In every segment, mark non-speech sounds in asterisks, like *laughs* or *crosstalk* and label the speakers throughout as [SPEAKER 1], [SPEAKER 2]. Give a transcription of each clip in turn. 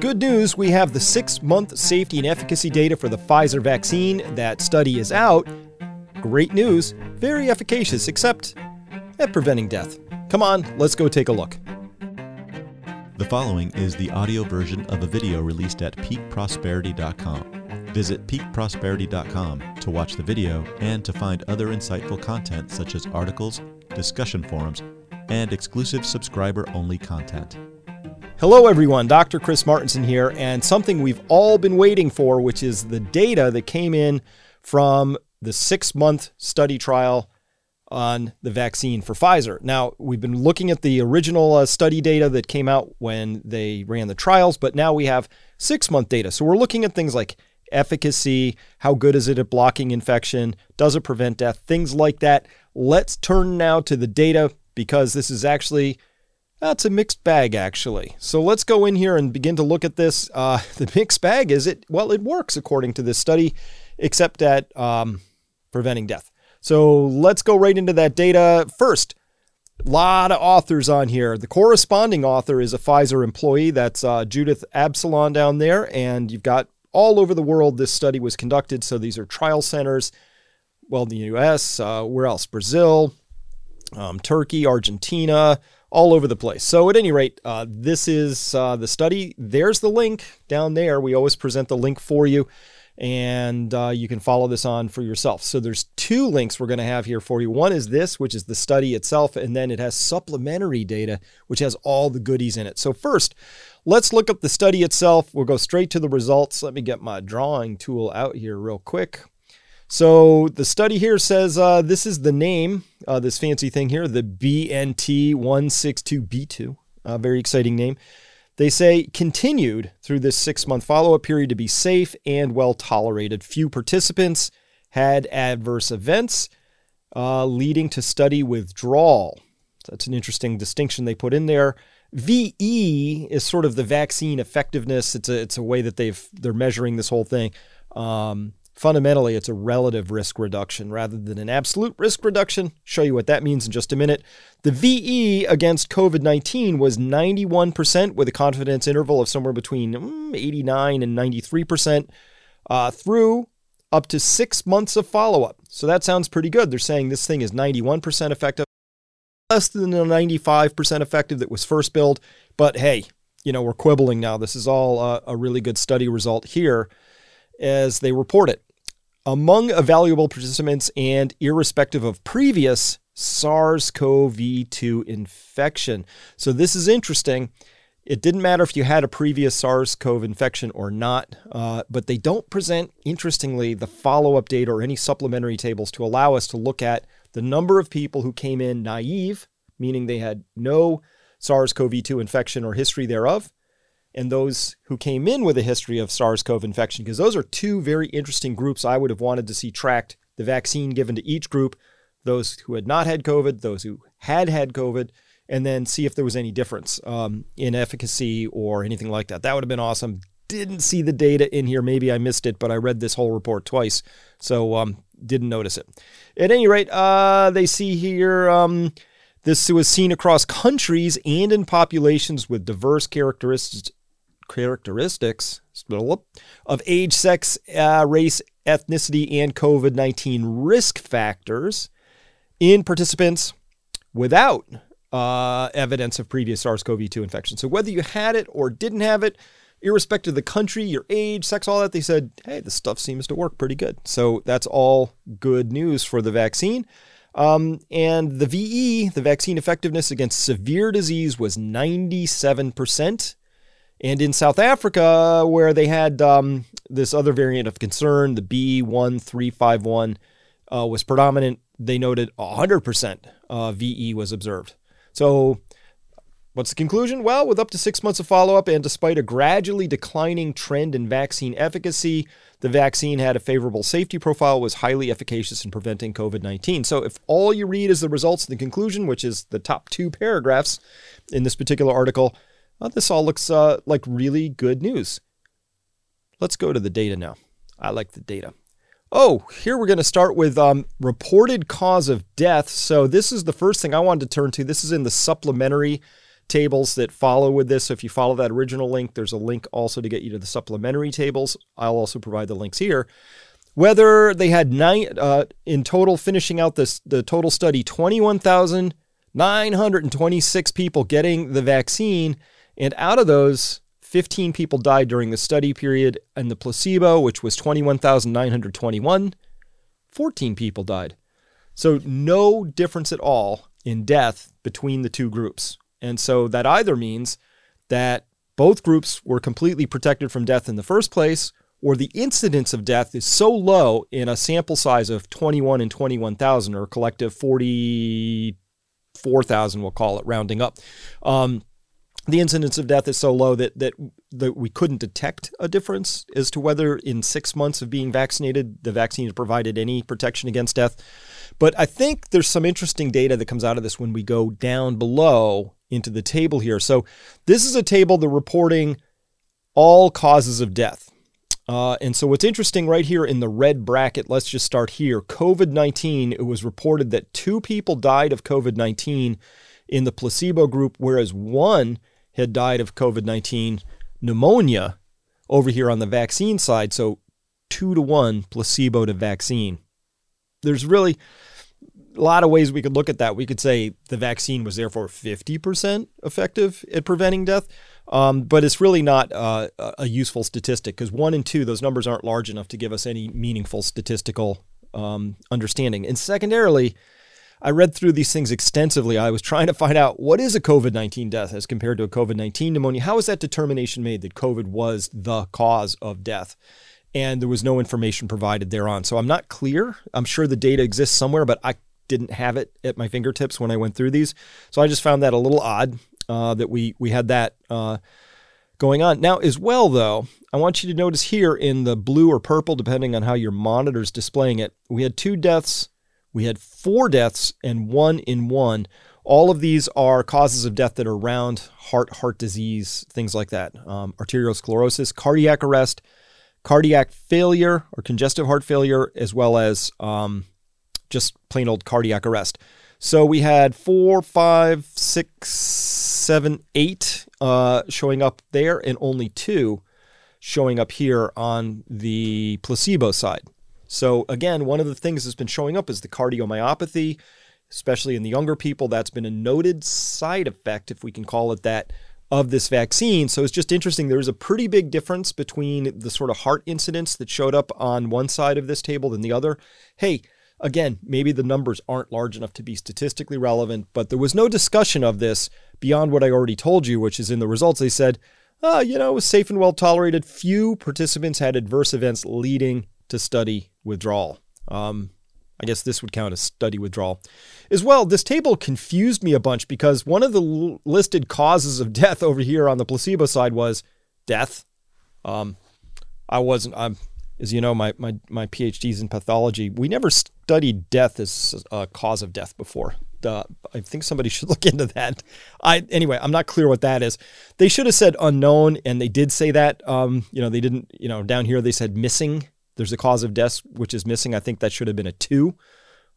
[SPEAKER 1] Good news we have the six month safety and efficacy data for the Pfizer vaccine. That study is out. Great news, very efficacious, except at preventing death. Come on, let's go take a look.
[SPEAKER 2] The following is the audio version of a video released at peakprosperity.com. Visit peakprosperity.com to watch the video and to find other insightful content such as articles, discussion forums, and exclusive subscriber only content.
[SPEAKER 1] Hello, everyone. Dr. Chris Martenson here, and something we've all been waiting for, which is the data that came in from the six month study trial on the vaccine for Pfizer. Now, we've been looking at the original uh, study data that came out when they ran the trials, but now we have six month data. So we're looking at things like efficacy, how good is it at blocking infection, does it prevent death, things like that. Let's turn now to the data because this is actually that's a mixed bag, actually. So let's go in here and begin to look at this. Uh, *laughs* the mixed bag is it? Well, it works according to this study, except at um, preventing death. So let's go right into that data. First, a lot of authors on here. The corresponding author is a Pfizer employee. That's uh, Judith Absalon down there. And you've got all over the world this study was conducted. So these are trial centers. Well, the US, uh, where else? Brazil, um, Turkey, Argentina, all over the place. So, at any rate, uh, this is uh, the study. There's the link down there. We always present the link for you, and uh, you can follow this on for yourself. So, there's two links we're going to have here for you. One is this, which is the study itself, and then it has supplementary data, which has all the goodies in it. So, first, let's look up the study itself. We'll go straight to the results. Let me get my drawing tool out here real quick. So the study here says uh, this is the name, uh, this fancy thing here, the BNT162B2. Uh, very exciting name. They say continued through this six month follow up period to be safe and well tolerated. Few participants had adverse events uh, leading to study withdrawal. That's an interesting distinction they put in there. VE is sort of the vaccine effectiveness. It's a it's a way that they've they're measuring this whole thing. Um, Fundamentally, it's a relative risk reduction rather than an absolute risk reduction. Show you what that means in just a minute. The VE against COVID 19 was 91% with a confidence interval of somewhere between mm, 89 and 93% uh, through up to six months of follow up. So that sounds pretty good. They're saying this thing is 91% effective, less than the 95% effective that was first billed. But hey, you know, we're quibbling now. This is all a really good study result here as they report it among evaluable participants and irrespective of previous SARS CoV 2 infection. So, this is interesting. It didn't matter if you had a previous SARS CoV infection or not, uh, but they don't present, interestingly, the follow up data or any supplementary tables to allow us to look at the number of people who came in naive, meaning they had no SARS CoV 2 infection or history thereof, and those who came in with a history of SARS CoV infection, because those are two very interesting groups I would have wanted to see tracked the vaccine given to each group, those who had not had COVID, those who had had COVID, and then see if there was any difference um, in efficacy or anything like that. That would have been awesome. Didn't see the data in here. Maybe I missed it, but I read this whole report twice, so um, didn't notice it. At any rate, uh, they see here. Um, this was seen across countries and in populations with diverse characteristics characteristics of age, sex, uh, race, ethnicity, and COVID 19 risk factors in participants without uh, evidence of previous SARS CoV 2 infection. So, whether you had it or didn't have it, irrespective of the country, your age, sex, all that, they said, hey, this stuff seems to work pretty good. So, that's all good news for the vaccine. Um, and the VE, the vaccine effectiveness against severe disease, was 97%. And in South Africa, where they had um, this other variant of concern, the B1351 uh, was predominant, they noted 100% uh, VE was observed. So, what's the conclusion? Well, with up to six months of follow up and despite a gradually declining trend in vaccine efficacy, the vaccine had a favorable safety profile, was highly efficacious in preventing COVID 19. So, if all you read is the results and the conclusion, which is the top two paragraphs in this particular article, well, this all looks uh, like really good news. Let's go to the data now. I like the data. Oh, here we're going to start with um, reported cause of death. So, this is the first thing I wanted to turn to. This is in the supplementary tables that follow with this. So if you follow that original link, there's a link also to get you to the supplementary tables. I'll also provide the links here. Whether they had nine uh, in total, finishing out this the total study, twenty-one thousand nine hundred and twenty-six people getting the vaccine, and out of those, 15 people died during the study period, and the placebo, which was 21,921, 14 people died. So, no difference at all in death between the two groups. And so that either means that both groups were completely protected from death in the first place, or the incidence of death is so low in a sample size of 21 and 21,000, or collective 44,000, we'll call it, rounding up. Um, the incidence of death is so low that, that that we couldn't detect a difference as to whether in six months of being vaccinated the vaccine has provided any protection against death. But I think there's some interesting data that comes out of this when we go down below into the table here. So this is a table that reporting all causes of death. Uh, and so what's interesting right here in the red bracket, let's just start here. COVID 19, it was reported that two people died of COVID 19 in the placebo group, whereas one had died of COVID 19 pneumonia over here on the vaccine side. So two to one placebo to vaccine. There's really a lot of ways we could look at that. We could say the vaccine was therefore 50% effective at preventing death, um, but it's really not uh, a useful statistic because one and two, those numbers aren't large enough to give us any meaningful statistical um, understanding. And secondarily, I read through these things extensively. I was trying to find out what is a COVID 19 death as compared to a COVID 19 pneumonia. How is that determination made that COVID was the cause of death? And there was no information provided thereon. So I'm not clear. I'm sure the data exists somewhere, but I didn't have it at my fingertips when I went through these. So I just found that a little odd uh, that we we had that uh, going on. Now, as well, though, I want you to notice here in the blue or purple, depending on how your monitor is displaying it, we had two deaths we had four deaths and one in one. All of these are causes of death that are around heart, heart disease, things like that. Um, arteriosclerosis, cardiac arrest, cardiac failure or congestive heart failure, as well as um, just plain old cardiac arrest. So we had four, five, six, seven, eight uh, showing up there, and only two showing up here on the placebo side. So, again, one of the things that's been showing up is the cardiomyopathy, especially in the younger people. That's been a noted side effect, if we can call it that, of this vaccine. So it's just interesting. There's a pretty big difference between the sort of heart incidents that showed up on one side of this table than the other. Hey, again, maybe the numbers aren't large enough to be statistically relevant, but there was no discussion of this beyond what I already told you, which is in the results. They said, uh, you know, it was safe and well tolerated. Few participants had adverse events leading to study withdrawal. Um, I guess this would count as study withdrawal. As well, this table confused me a bunch because one of the l- listed causes of *laughs* death over here on the placebo side was death. Um, I wasn't, I'm, as you know, my, my, my PhD's in pathology. We never studied death as a cause of death before. Uh, I think somebody should *laughs* look into that. I anyway, I'm not clear what that is. They should have said unknown, and they did say that. Um, you know, they didn't. You know, down here they said missing there's a cause of death which is missing. I think that should have been a two.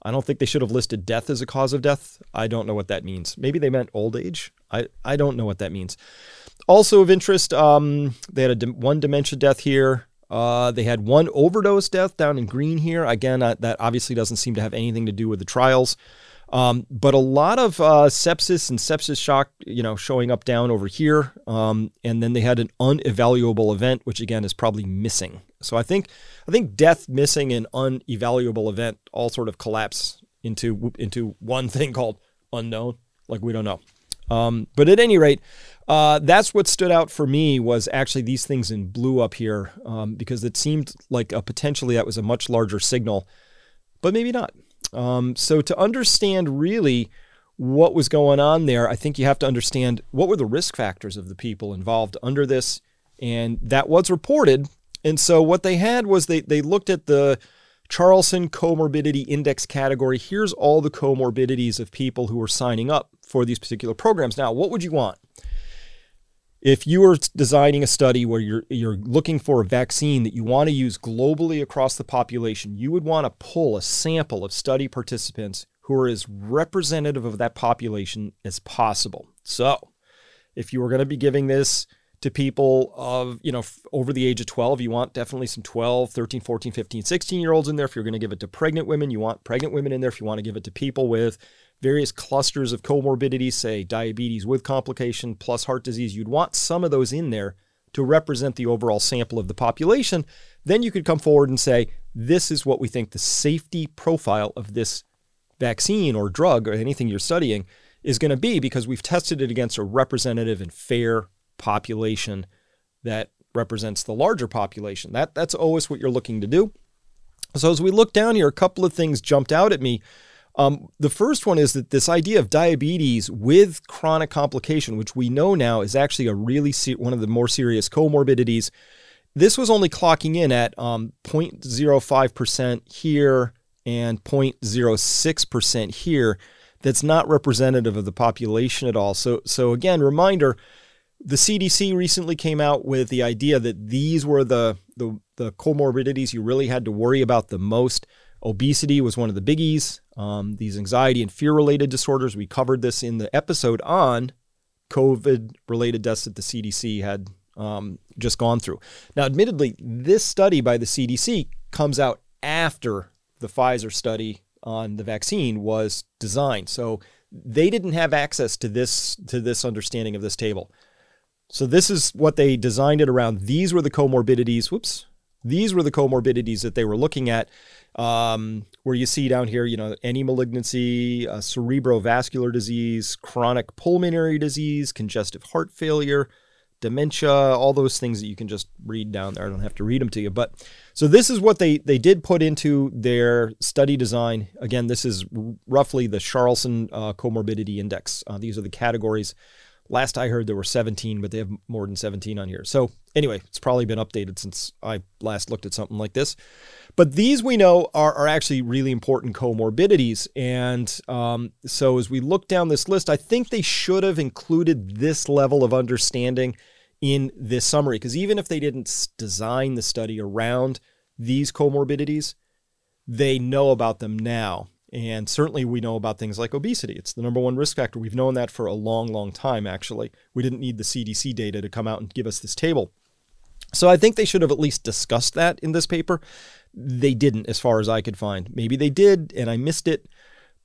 [SPEAKER 1] I don't think they should have listed death as a cause of death. I don't know what that means. Maybe they meant old age. I, I don't know what that means. Also of interest, um, they had a one dementia death here. Uh, they had one overdose death down in green here. Again, uh, that obviously doesn't seem to have anything to do with the trials. Um, but a lot of uh, sepsis and sepsis shock, you know, showing up down over here. Um, and then they had an unevaluable event, which again is probably missing. So I think I think death, missing, and unevaluable event all sort of collapse into into one *laughs* thing called unknown. Like we don't know. Um, but at any rate, uh, that's what stood out for me was actually these things in blue up here um, because it seemed like a potentially that was a much larger signal, but maybe not. Um, so to understand really what was going on there, I think you have to understand what were the risk factors of the people involved under this, and that was reported. And so what they had was they they looked at the Charlson Comorbidity Index category. Here's all the comorbidities of people who were signing up for these particular programs. Now, what would you want? If you are designing a study where you're you're looking for a vaccine that you want to use globally across the population, you would want to pull a sample of study participants who are as representative of that population as possible. So, If you were going to be giving this to people of, you know, over the age of 12, you want definitely some 12, 13, 14, 15, 16 year olds in there. If you're going to give it to pregnant women, you want pregnant women in there. If you want to give it to people with various clusters of comorbidities, say diabetes with complication plus heart disease, you'd want some of those in there to represent the overall sample of the population. Then you could come forward and say, this is what we think the safety profile of this vaccine or drug or anything you're studying is going to be because we've tested it against a representative and fair population that represents the larger population. That that's always what you're looking to do. So as we look down here, a couple of things jumped out at me. Um, the first one is that this idea of diabetes with chronic complication, which we know now is actually a really se- one of the more serious comorbidities. This was only clocking in at um, 0.05% here and 0.06% here. That's not representative of the population at all. So, so again, reminder: the CDC recently came out with the idea that these were the, the, the comorbidities you really had to worry about the most. Obesity was one of the biggies. Um, these anxiety and fear related disorders. We covered this in the episode on COVID related deaths that the CDC had um, just gone through. Now, admittedly, this study by the CDC comes out after the Pfizer study on the vaccine was designed. So they didn't have access to this to this understanding of this table. So this is what they designed it around. These were the comorbidities. Whoops. These were the comorbidities that they were looking at. Um, where you see down here, you know, any malignancy, uh, cerebrovascular disease, chronic pulmonary disease, congestive heart failure, dementia, all those things that you can just read down there. I don't have to read them to you. But so this is what they they did put into their study design. Again, this is roughly the Charlson uh, comorbidity index. Uh, these are the categories Last I heard, there were 17, but they have more than 17 on here. So, anyway, it's probably been updated since I last looked at something like this. But these we know are, are actually really important comorbidities. And um, so, as we look down this list, I think they should have included this level of understanding in this summary. Because even if they didn't design the study around these comorbidities, they know about them now. And certainly we know about things like obesity. It's the number one risk factor. We've known that for a long, long time, actually. We didn't need the CDC data to come out and give us this table. So I think they should have at least discussed that in this paper. They didn't, as far as I could find. Maybe they did, and I missed it.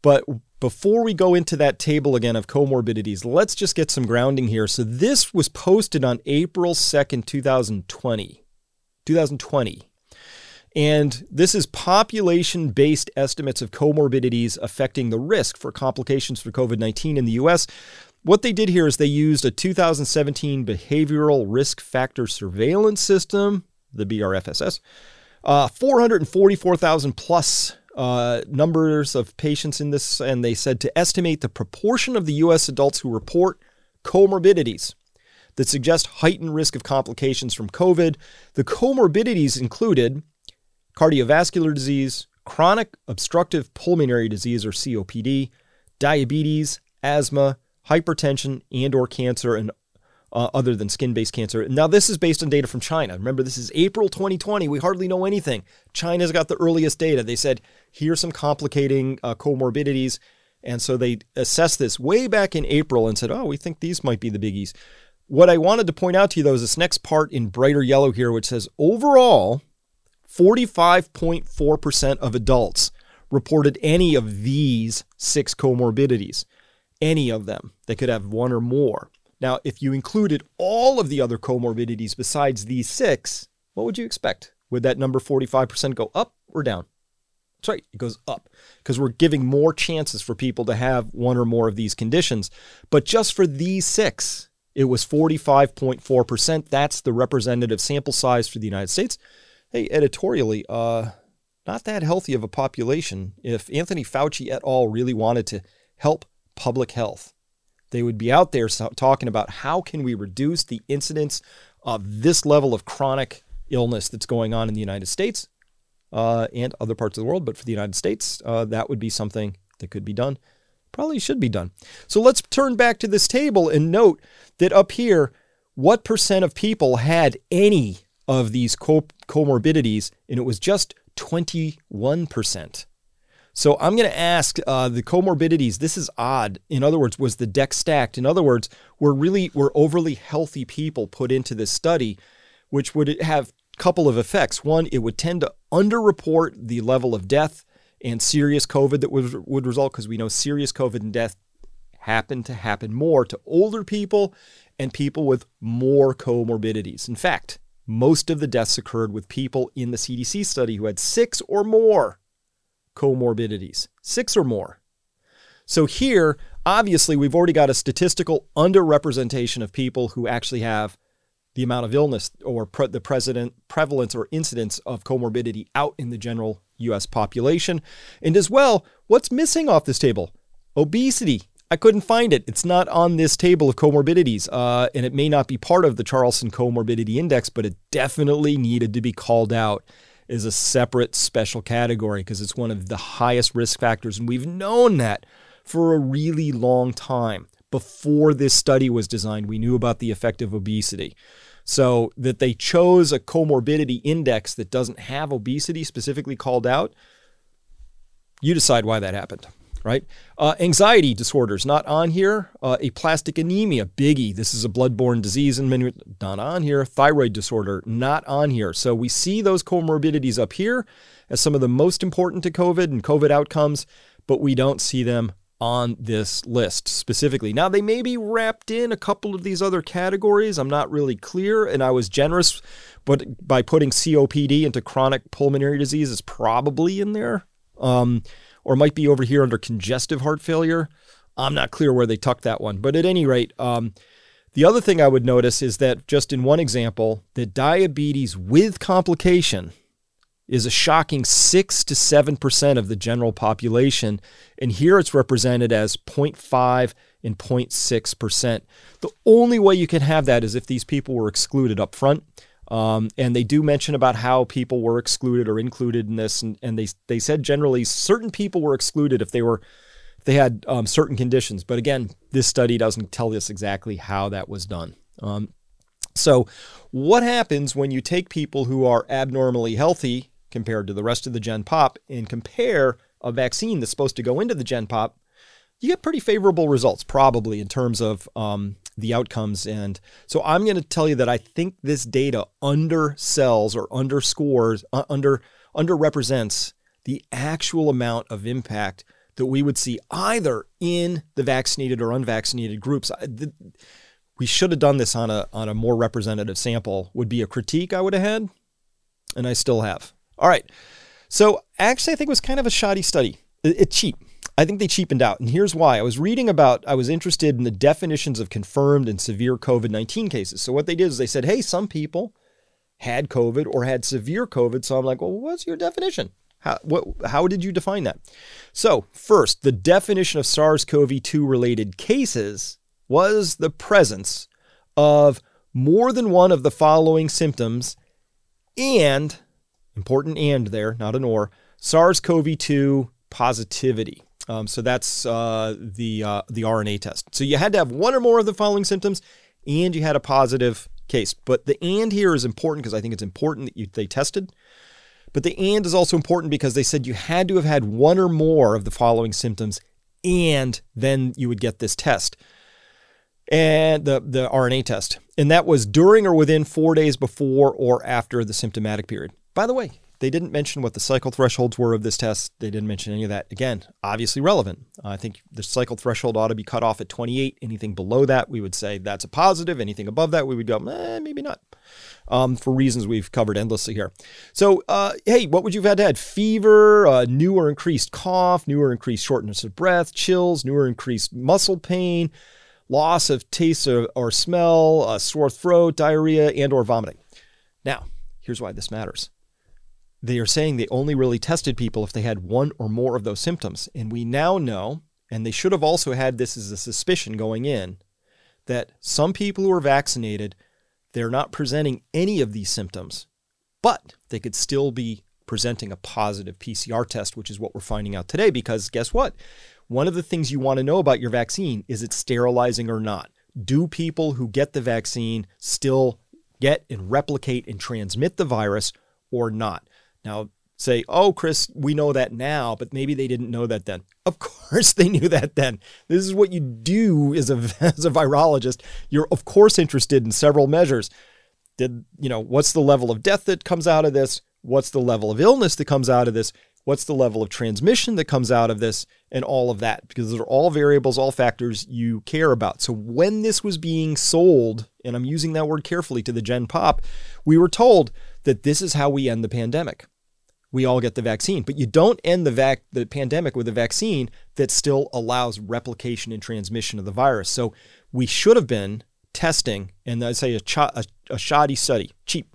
[SPEAKER 1] But before we go into that table again of comorbidities, let's just get some grounding here. So this was posted on April 2nd, 2020. 2020. And this is population based estimates of comorbidities affecting the risk for complications for COVID 19 in the US. What they did here is they used a 2017 behavioral risk factor surveillance system, the BRFSS, uh, 444,000 plus uh, numbers of patients in this, and they said to estimate the proportion of the US adults who report comorbidities that suggest heightened risk of complications from COVID. The comorbidities included cardiovascular disease, chronic obstructive pulmonary disease or COPD, diabetes, asthma, hypertension and or cancer and uh, other than skin-based cancer. Now this is based on data from China. Remember this is April 2020. We hardly know anything. China's got the earliest data. They said here's some complicating uh, comorbidities and so they assessed this way back in April and said, "Oh, we think these might be the biggies." What I wanted to point out to you though is this next part in brighter yellow here which says overall 45.4% of adults reported any of these six comorbidities, any of them. They could have one or more. Now, if you included all of the other comorbidities besides these six, what would you expect? Would that number 45% go up or down? That's right, it goes up because we're giving more chances for people to have one or more of these conditions. But just for these six, it was 45.4%. That's the representative sample size for the United States hey, editorially, uh, not that healthy of a population. If Anthony Fauci et al. really wanted to help public health, they would be out there talking about how can we reduce the incidence of this level of chronic illness that's going on in the United States uh, and other parts of the world. But for the United States, uh, that would be something that could be done. Probably should be done. So let's turn back to this table and note that up here, what percent of people had any of these co- comorbidities, and it was just 21%. So I'm going to ask uh, the comorbidities. This is odd. In other words, was the deck stacked? In other words, were really were overly healthy people put into this study, which would have a couple of effects. One, it would tend to underreport the level of death and serious COVID that would would result because we know serious COVID and death happen to happen more to older people and people with more comorbidities. In fact, most of the deaths occurred with people in the CDC study who had six or more comorbidities, six or more. So here, obviously, we've already got a statistical underrepresentation of people who actually have the amount of illness or pre- the president prevalence or incidence of comorbidity out in the general US population. And as well, what's missing off this table? Obesity. I couldn't find it. It's not on this table of comorbidities, uh, and it may not be part of the Charlson Comorbidity Index, but it definitely needed to be called out as a separate special category because it's one of the highest risk factors. And we've known that for a really long time. Before this study was designed, we knew about the effect of obesity. So that they chose a comorbidity index that doesn't have obesity specifically called out, you decide why that happened right? Uh, anxiety disorders, not on here. Uh, aplastic anemia, biggie. This is a bloodborne disease and many, not on here. Thyroid disorder, not on here. So we see those comorbidities up here as some of the most important to COVID and COVID outcomes, but we don't see them on this list specifically. Now, they may be wrapped in a couple of these other categories. I'm not really clear, and I was generous but by putting COPD into chronic pulmonary disease is probably in there. Um, or might be over here under congestive heart failure. I'm not clear where they tucked that one. But at any rate, um, the other thing I would notice is that just in one example, that diabetes with complication is a shocking 6 to 7% of the general population. And here it's represented as 0.5 and 0.6%. The only way you can have that is if these people were excluded up front. Um, and they do mention about how people were excluded or included in this, and, and they they said generally certain people were excluded if they were if they had um, certain conditions. But again, this study doesn't tell us exactly how that was done. Um, so, what happens when you take people who are abnormally healthy compared to the rest of the Gen Pop and compare a vaccine that's supposed to go into the Gen Pop? You get pretty favorable results, probably in terms of um, the outcomes. And so I'm going to tell you that I think this data undersells or underscores, uh, under underrepresents the actual amount of impact that we would see either in the vaccinated or unvaccinated groups. We should have done this on a on a more representative sample. Would be a critique I would have had, and I still have. All right. So actually, I think it was kind of a shoddy study. It's cheap. I think they cheapened out. And here's why. I was reading about, I was interested in the definitions of confirmed and severe COVID 19 cases. So what they did is they said, hey, some people had COVID or had severe COVID. So I'm like, well, what's your definition? How, what, how did you define that? So, first, the definition of SARS CoV 2 related cases was the presence of more than one of the following symptoms and, important and there, not an or, SARS CoV 2 positivity. Um, so that's uh, the uh, the RNA test. So you had to have one or more of the following symptoms, and you had a positive case. But the and here is important because I think it's important that you, they tested. But the and is also important because they said you had to have had one or more of the following symptoms, and then you would get this test and the the RNA test. And that was during or within four days before or after the symptomatic period. By the way, they didn't mention what the cycle thresholds were of this test. They didn't mention any of that. Again, obviously relevant. I think the cycle threshold ought to be cut off at 28. Anything below that, we would say that's a positive. Anything above that, we would go, eh, maybe not. Um, for reasons we've covered endlessly here. So, uh, hey, what would you have had to have? Fever, uh, new or increased cough, new or increased shortness of breath, chills, new or increased muscle pain, loss of taste or, or smell, uh, sore throat, diarrhea, and or vomiting. Now, here's why this matters they are saying they only really tested people if they had one or more of those symptoms. And we now know, and they should have also had this as a suspicion going in, that some people who are vaccinated, they're not presenting any of these symptoms, but they could still be presenting a positive PCR test, which is what we're finding out today. Because guess what? One of the things you want to know about your vaccine is it sterilizing or not. Do people who get the vaccine still get and replicate and transmit the virus or not? Now, say, oh, Chris, we know that now, but maybe they didn't know that then. Of *laughs* course, they knew that then. This is what you do as a, *laughs* as a virologist. You're, of course, interested in several measures. Did, you know, what's the level of death that comes out of this? What's the level of illness that comes out of this? What's the level of transmission that comes out of this? And all of that, because those are all variables, all factors you care about. So when this was being sold, and I'm using that word carefully to the Gen Pop, we were told that this is how we end the pandemic we all get the vaccine. But you don't end the vac- the pandemic with a vaccine that still allows replication and transmission of the virus. So we should have been testing, and I'd say a, ch- a, a shoddy study, cheap.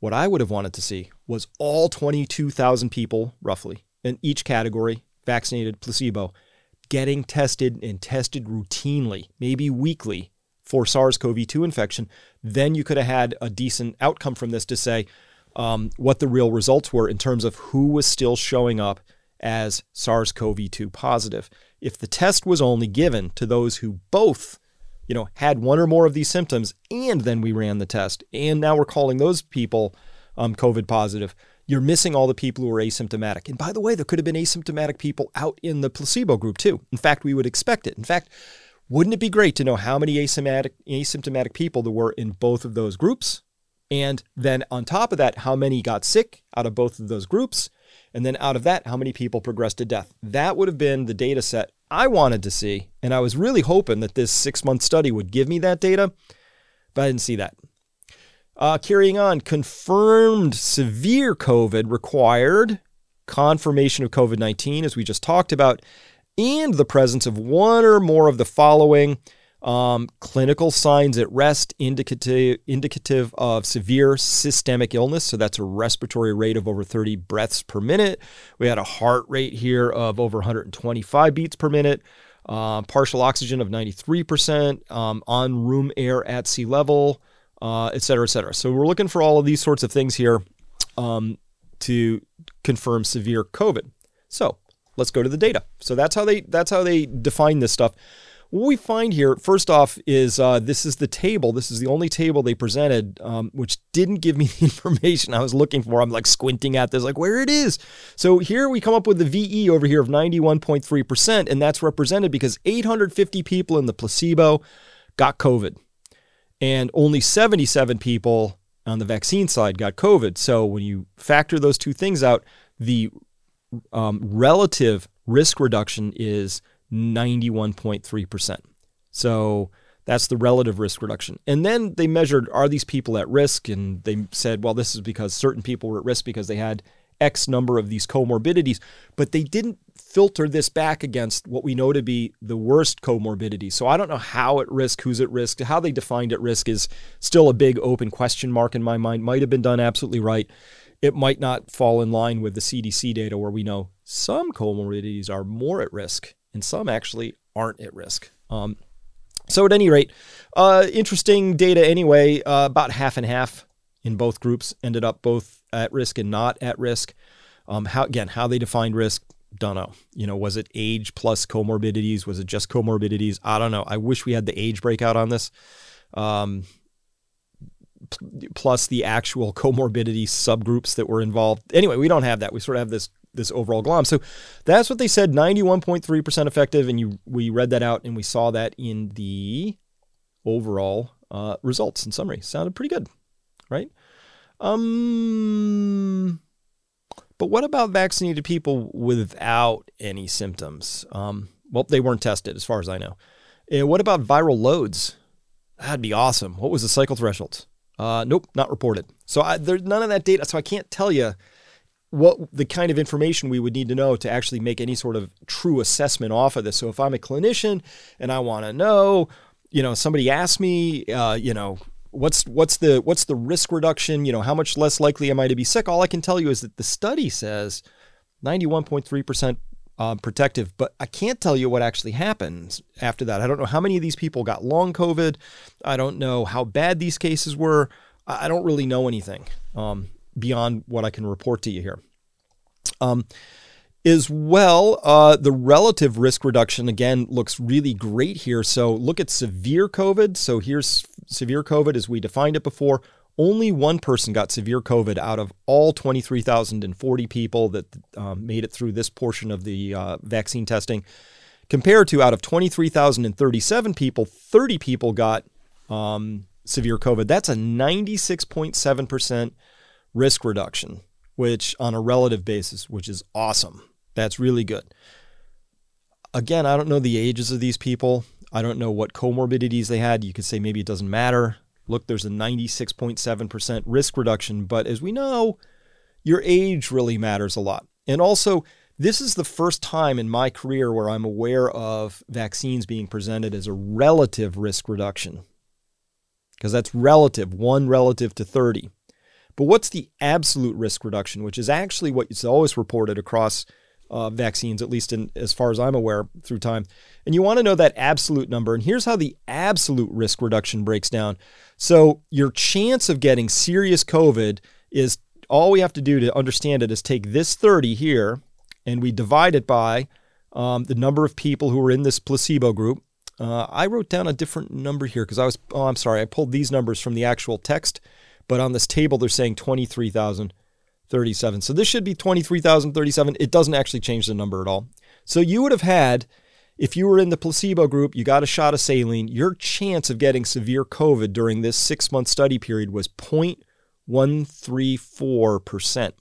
[SPEAKER 1] What I would have wanted to see was all 22,000 people, roughly, in each category, vaccinated, placebo, getting tested and tested routinely, maybe weekly, for SARS CoV 2 infection. Then you could have had a decent outcome from this to say, um, what the real results were in terms of who was still showing up as SARS CoV 2 positive. If the test was only given to those who both you know, had one or more of these symptoms, and then we ran the test, and now we're calling those people um, COVID positive. You're missing all the people who are asymptomatic. And by the way, there could have been asymptomatic people out in the placebo group too. In fact, we would expect it. In fact, wouldn't it be great to know how many asymptomatic asymptomatic people there were in both of those groups? And then on top of that, how many got sick out of both of those groups? And then out of that, how many people progressed to death? That would have been the data set I wanted to see. And I was really hoping that this six month study would give me that data, but I didn't see that. Uh, carrying on, confirmed severe COVID required confirmation of COVID 19, as we just talked about, and the presence of one or more of the following um, clinical signs at rest indicative, indicative of severe systemic illness. So that's a respiratory rate of over 30 breaths per minute. We had a heart rate here of over 125 beats per minute. Uh, partial oxygen of 93%, um, on room air at sea level, uh, et cetera, et cetera. So we're looking for all of these sorts of things here um, to confirm severe COVID. So let's go to the data. So that's how they that's how they define this stuff. What we find here, first off, is uh, this is the table. This is the only table they presented, um, which didn't give me the *laughs* information I was looking for. I'm like squinting at this, like where it is. So here we come up with the VE over here of 91.3%, and that's represented because 850 people in the placebo got COVID, and only 77 people on the vaccine side got COVID. So when you factor those two things out, the um, relative risk reduction is 91.3%. So that's the relative risk reduction. And then they measured are these people at risk? And they said, well, this is because certain people were at risk because they had X number of these comorbidities, but they didn't filter this back against what we know to be the worst comorbidities. So I don't know how at risk, who's at risk, how they defined at risk is still a big open question mark in my mind. Might have been done absolutely right. It might not fall in line with the CDC data where we know some comorbidities are more at risk and some actually aren't at risk. Um, so, at any rate, uh, interesting data anyway. Uh, about half and half in both groups ended up both at risk and not at risk. Um, how again, how they defined risk, don't know. You know, was it age plus comorbidities? Was it just comorbidities? I don't know. I wish we had the age breakout on this. Um, plus the actual *laughs* comorbidity subgroups that were involved. Anyway, we don't have that. We sort of have this this overall glom. So that's what they said, 91.3% effective. And you we read that out and we saw that in the overall uh, results and summary. Sounded pretty good, right? Um, but what about vaccinated people without any symptoms? Um, well, they weren't tested as far as I know. And what about viral loads? That'd be awesome. What was the cycle threshold? Uh, nope, not reported. So I, there's none of that data. So I can't tell you what the kind of information we would need to know to actually make any sort of true assessment off of this. So if I'm a clinician and I want to know, you know, somebody asked me, uh, you know, what's what's the what's the risk reduction? You know, how much less likely am I to be sick? All I can tell you is that the study says 91.3 percent uh, protective, but I can't tell you what actually happens after that. I don't know how many of these people got long COVID. I don't know how bad these cases were. I don't really know anything. Um, beyond what I can report to you here. Um, as well, uh, the relative risk reduction again looks really great here. So look at severe COVID. So here's severe COVID as we defined it before. only one person got severe COVID out of all 23,040 people that um, made it through this portion of the uh, vaccine testing, compared to out of 23,037 people, 30 people got um, severe COVID. That's a 96.7% risk reduction, which on a relative basis, which is awesome. That's really good. Again, I don't know the ages of these people. I don't know what comorbidities they had. You could say maybe it doesn't matter look, there's a 96.7% risk reduction. But as we know, your age really matters a lot. And also, this is the first time in my career where I'm aware of vaccines being presented as a relative risk reduction. Because that's relative, one relative to 30. But what's the absolute risk reduction, which is actually what is always reported across uh, vaccines, at least in, as far as I'm aware through time. And you want to know that absolute number. And here's how the absolute risk reduction breaks down. So your chance of getting serious COVID is all we have to do to understand it is take this 30 here and we divide it by um, the number of people who were in this placebo group. Uh, I wrote down a different number here because I was, oh, I'm sorry, I pulled these numbers from the actual text, but on this table they're saying 23,000. 37. So this should be 23,037. It doesn't actually change the number at all. So you would have had, if you were in the placebo group, you got a shot of saline, your chance of getting severe COVID during this six month study period was 0.134%.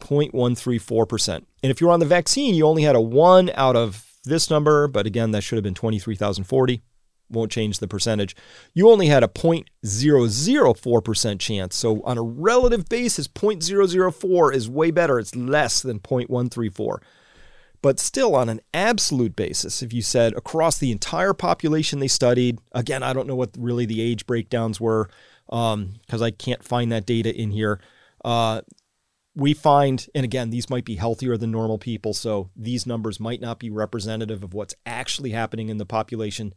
[SPEAKER 1] 0.134%. And if you're on the vaccine, you only had a one out of this number, but again, that should have been 23,040 won't change the percentage. You only had a 0.004% chance. So on a relative basis, 0.004 is way better. It's less than 0.134. But still, on an absolute basis, if you said across the entire population they studied, again, I don't know what really the age breakdowns were because um, I can't find that data in here. Uh, we find, and again, these might be healthier than normal people, so these numbers might not be representative of what's actually happening in the population.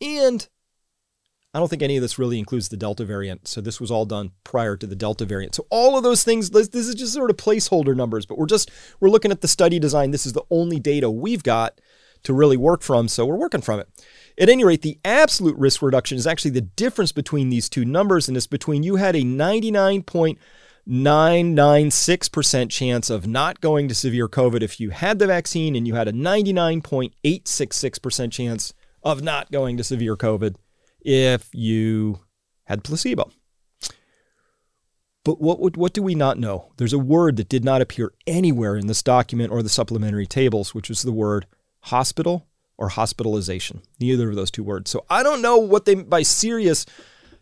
[SPEAKER 1] And I don't think any of this really includes the Delta variant. So this was all done prior to the Delta variant. So all of those things, this is just sort of placeholder numbers, but we're just, we're looking at the study design. This is the only data we've got to really work from. So we're working from it. At any rate, the absolute risk reduction is actually the difference between these two numbers. And it's between you had a 99.996% chance of not going to severe COVID if you had the vaccine, and you had a 99.866% chance of not going to severe COVID if you had placebo. But what, what, do we not know? There's a word that did not appear anywhere in this document or the supplementary tables, which is the word hospital or hospitalization. Neither of those two words. So I don't know what they by serious,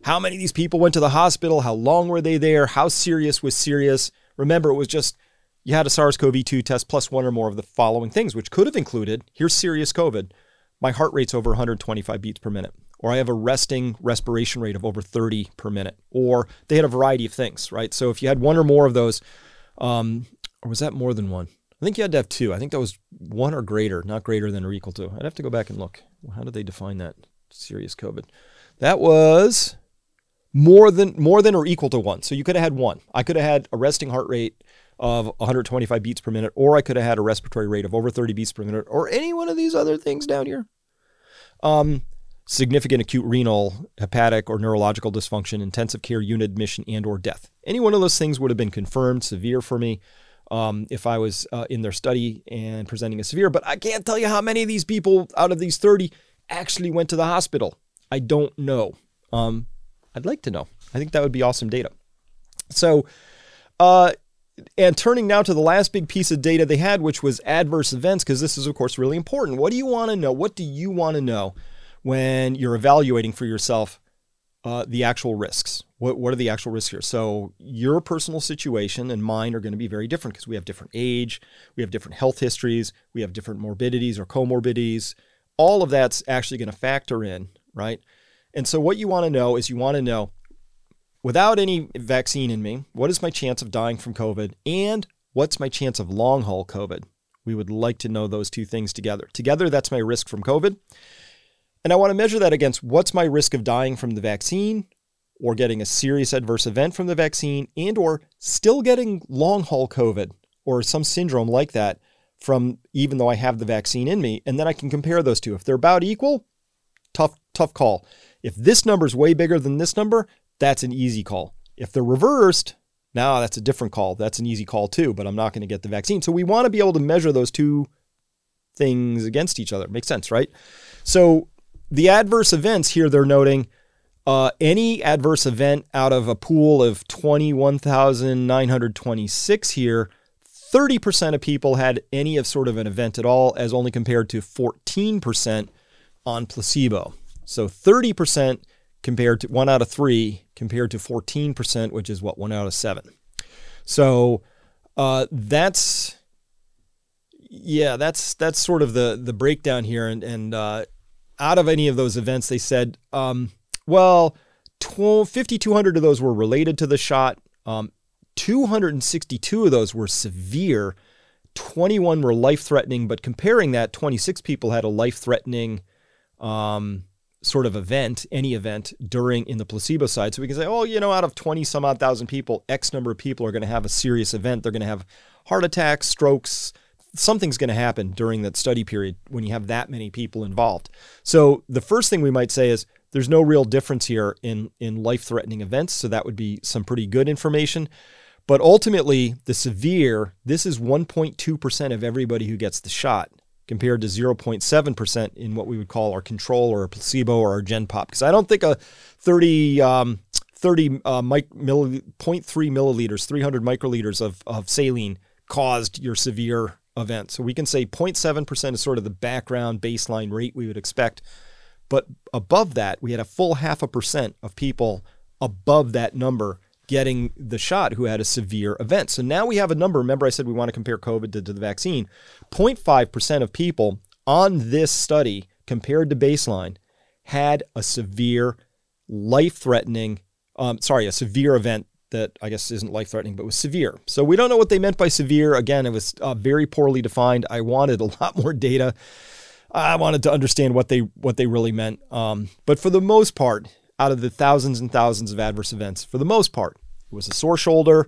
[SPEAKER 1] how many of these people went to the hospital, how long were they there, how serious was serious. Remember, it was just you had a SARS CoV 2 test plus one or more of the following things, which could have included here's serious COVID my heart rate's over 125 beats per minute, or I have a resting respiration rate of over 30 per minute, or they had a variety of things, right? So if you had one or more of those, um, or was that more than one? I think you had to have two. I think that was one or greater, not greater than or equal to. I'd have to go back and look. How did they define that? Serious COVID. That was more than more than or equal to one. So you could have had one. I could have had a resting heart rate of 125 beats per minute, or I could have had a respiratory rate of over 30 beats per minute, or any one of these other things down here. Um, significant acute renal, hepatic, or neurological dysfunction, intensive care unit admission, and or death. Any one of those things would have been confirmed severe for me um, if I was uh, in their study and presenting as severe. But I can't tell you how many of these people out of these 30 actually went to the hospital. I don't know. Um, I'd like to know. I think that would be awesome data. So, uh, and turning now to the last big piece of data they had, which was adverse events, because this is, of course, really important. What do you want to know? What do you want to know when you're evaluating for yourself uh, the actual risks? What, what are the actual risks here? So, your personal situation and mine are going to be very different because we have different age, we have different health histories, we have different morbidities or comorbidities. All of that's actually going to factor in, right? And so, what you want to know is you want to know without any vaccine in me, what is my chance of dying from COVID? And what's my chance of long haul COVID? We would like to know those two things together. Together, that's my risk from COVID. And I want to measure that against what's my risk of dying from the vaccine or getting a serious adverse event from the vaccine and or still getting long haul COVID or some syndrome like that from even though I have the vaccine in me. And then I can compare those two. If they're about equal, tough, tough call. If this number is way bigger than this number, that's an easy call. If they're reversed, now that's a different call. That's an easy call too, but I'm not going to get the vaccine. So we want to be able to measure those two things against each other. Makes sense, right? So the adverse events here, they're noting uh, any adverse event out of a pool of 21,926 here, 30% of people had any of sort of an event at all, as only compared to 14% on placebo. So 30% compared to one out of three, compared to 14%, which is what, one out of seven. So uh, that's yeah, that's that's sort of the the breakdown here. And and uh, out of any of those events, they said, um, well, 5,200 of those were related to the shot. Um, 262 of those were severe. 21 were life threatening, but comparing that, 26 people had a life threatening um, sort of event, any event during in the placebo side. So we can say, oh, you know, out of 20 some odd thousand people, X number of people are going to have a serious event. They're going to have heart attacks, strokes, something's going to happen during that study period when you have that many people involved. So the first thing we might say is there's no real difference here in in life-threatening events, so that would be some pretty good information. But ultimately, the severe, this is 1.2% of everybody who gets the shot compared to 0.7% in what we would call our control or a placebo or our gen pop. Because I don't think a 30, um, 30 uh, mic, milli, 0.3 milliliters, 300 microliters of, of saline caused your severe event. So we can say 0.7% is sort of the background baseline rate we would expect. But above that, we had a full half a percent of people above that number getting the shot who had a severe event. So now we have a number. Remember, I said we want to compare COVID to, to the vaccine. 0.5% of people on this study compared to baseline had a severe, life threatening, um, sorry, a severe event that I guess isn't life threatening, but was severe. So we don't know what they meant by severe. Again, it was uh, very poorly defined. I wanted a *laughs* lot more data. I wanted to understand what they what they really meant. Um, but for the most part, out of the thousands and thousands of adverse events, for the most part, it was a sore shoulder,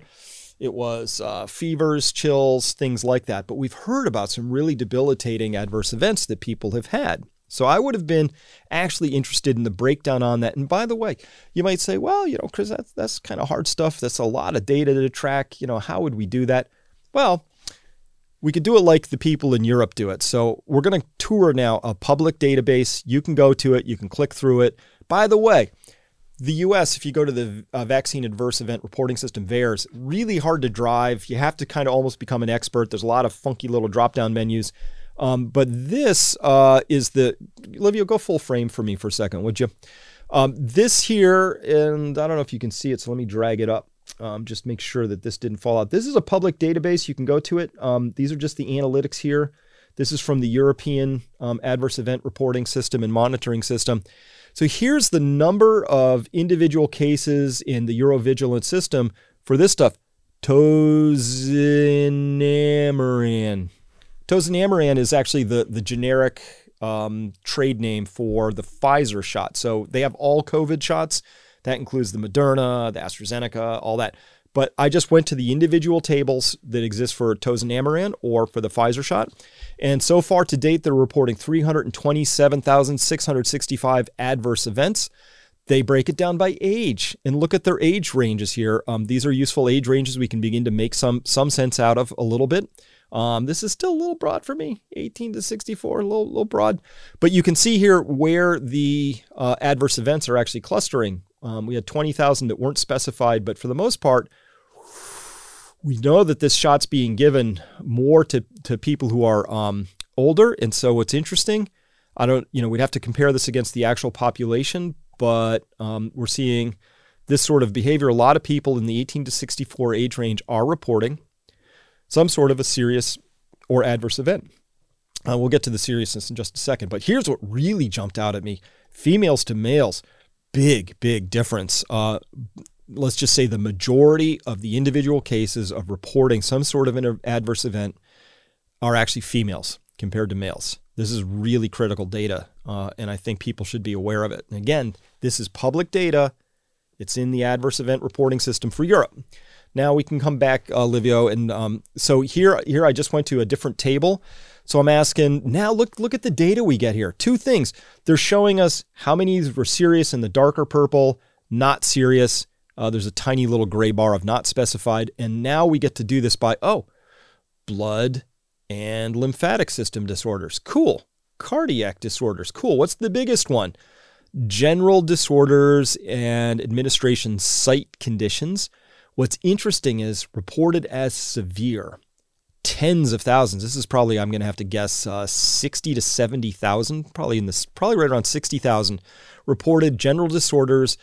[SPEAKER 1] it was uh, fevers, chills, things like that. But we've heard about some really debilitating adverse events that people have had. So I would have been actually interested in the breakdown on that. And by the way, you might say, well, you know, Chris, that's that's kind of hard stuff. That's a lot of data to track. You know, how would we do that? Well, we could do it like the people in Europe do it. So we're going to tour now a public database. You can go to it. You can click through it. By the way, the US, if you go to the uh, Vaccine Adverse Event Reporting System, VAERS, really hard to drive. You have to kind of almost become an expert. There's a lot of funky little drop down menus. Um, but this uh, is the, Olivia, go full frame for me for a second, would you? Um, this here, and I don't know if you can see it, so let me drag it up. Um, just make sure that this didn't fall out. This is a public database. You can go to it. Um, these are just the analytics here. This is from the European um, Adverse Event Reporting System and Monitoring System. So here's the number of individual cases in the EudraVigilance system for this stuff. Tozinameran. Tozinameran is actually the, the generic um, trade name for the Pfizer shot. So they have all COVID shots. That includes the Moderna, the AstraZeneca, all that. But I just went to the individual tables that exist for Tozinameran or for the Pfizer shot. And so far to date, they're reporting 327,665 adverse events. They break it down by age and look at their age ranges here. Um, these are useful age ranges we can begin to make some some sense out of a little bit. Um, this is still a little broad for me, 18 to 64, a little, little broad. But you can see here where the uh, adverse events are actually clustering. Um, we had 20,000 that weren't specified, but for the most part, we know that this shot's being given more to, to people who are um, older. And so what's interesting, I don't, you know, we'd have to compare this against the actual population, but um, we're seeing this sort of behavior. A lot of people in the 18 to 64 age range are reporting some sort of a serious or adverse event. Uh, we'll get to the seriousness in just a second. But here's what really jumped out at me females to males, big, big difference. Uh, let's just say the majority of the individual cases of reporting some sort of an adverse event are actually females compared to males. This is really critical data, uh, and I think people should be aware of it. And again, this is public data. It's in the adverse event reporting system for Europe. Now we can come back, uh, Livio, and um, so here, here I just went to a different table. So I'm asking now. Look, look at the data we get here. Two things: they're showing us how many were serious in the darker purple, not serious Uh, there's a tiny little gray bar of not specified. And now we get to do this by, oh, blood and lymphatic system disorders. Cool. Cardiac disorders. Cool. What's the biggest one? General disorders and administration site conditions. What's interesting is reported as severe. Tens of thousands. This is probably I'm going to have to guess uh, 60 to 70,000, probably in this, probably right around 60,000 reported general disorders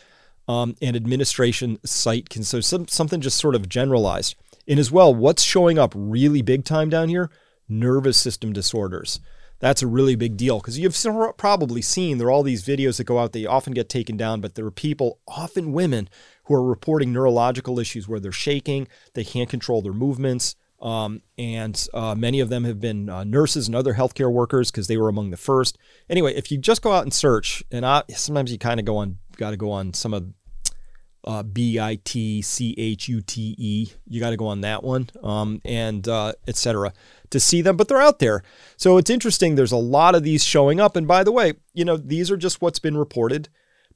[SPEAKER 1] um, and administration site. Can so some, something just sort of generalized. And as well, what's showing up really big time down here? Nervous system disorders. That's a really big deal because you've probably seen there are all these videos that go out. They often get taken down, but there are people, often women, who are reporting neurological issues where they're shaking, they can't control their movements. Um, and uh, many of them have been uh, nurses and other healthcare workers because they were among the first. Anyway, if you just go out and search, and I, sometimes you kind of go on, got to go on some of uh, B I T C H U T E. You got to go on that one, um, and uh, etc. to see them, but they're out there. So it's interesting. There's a lot of these showing up, and by the way, you know these are just what's been reported,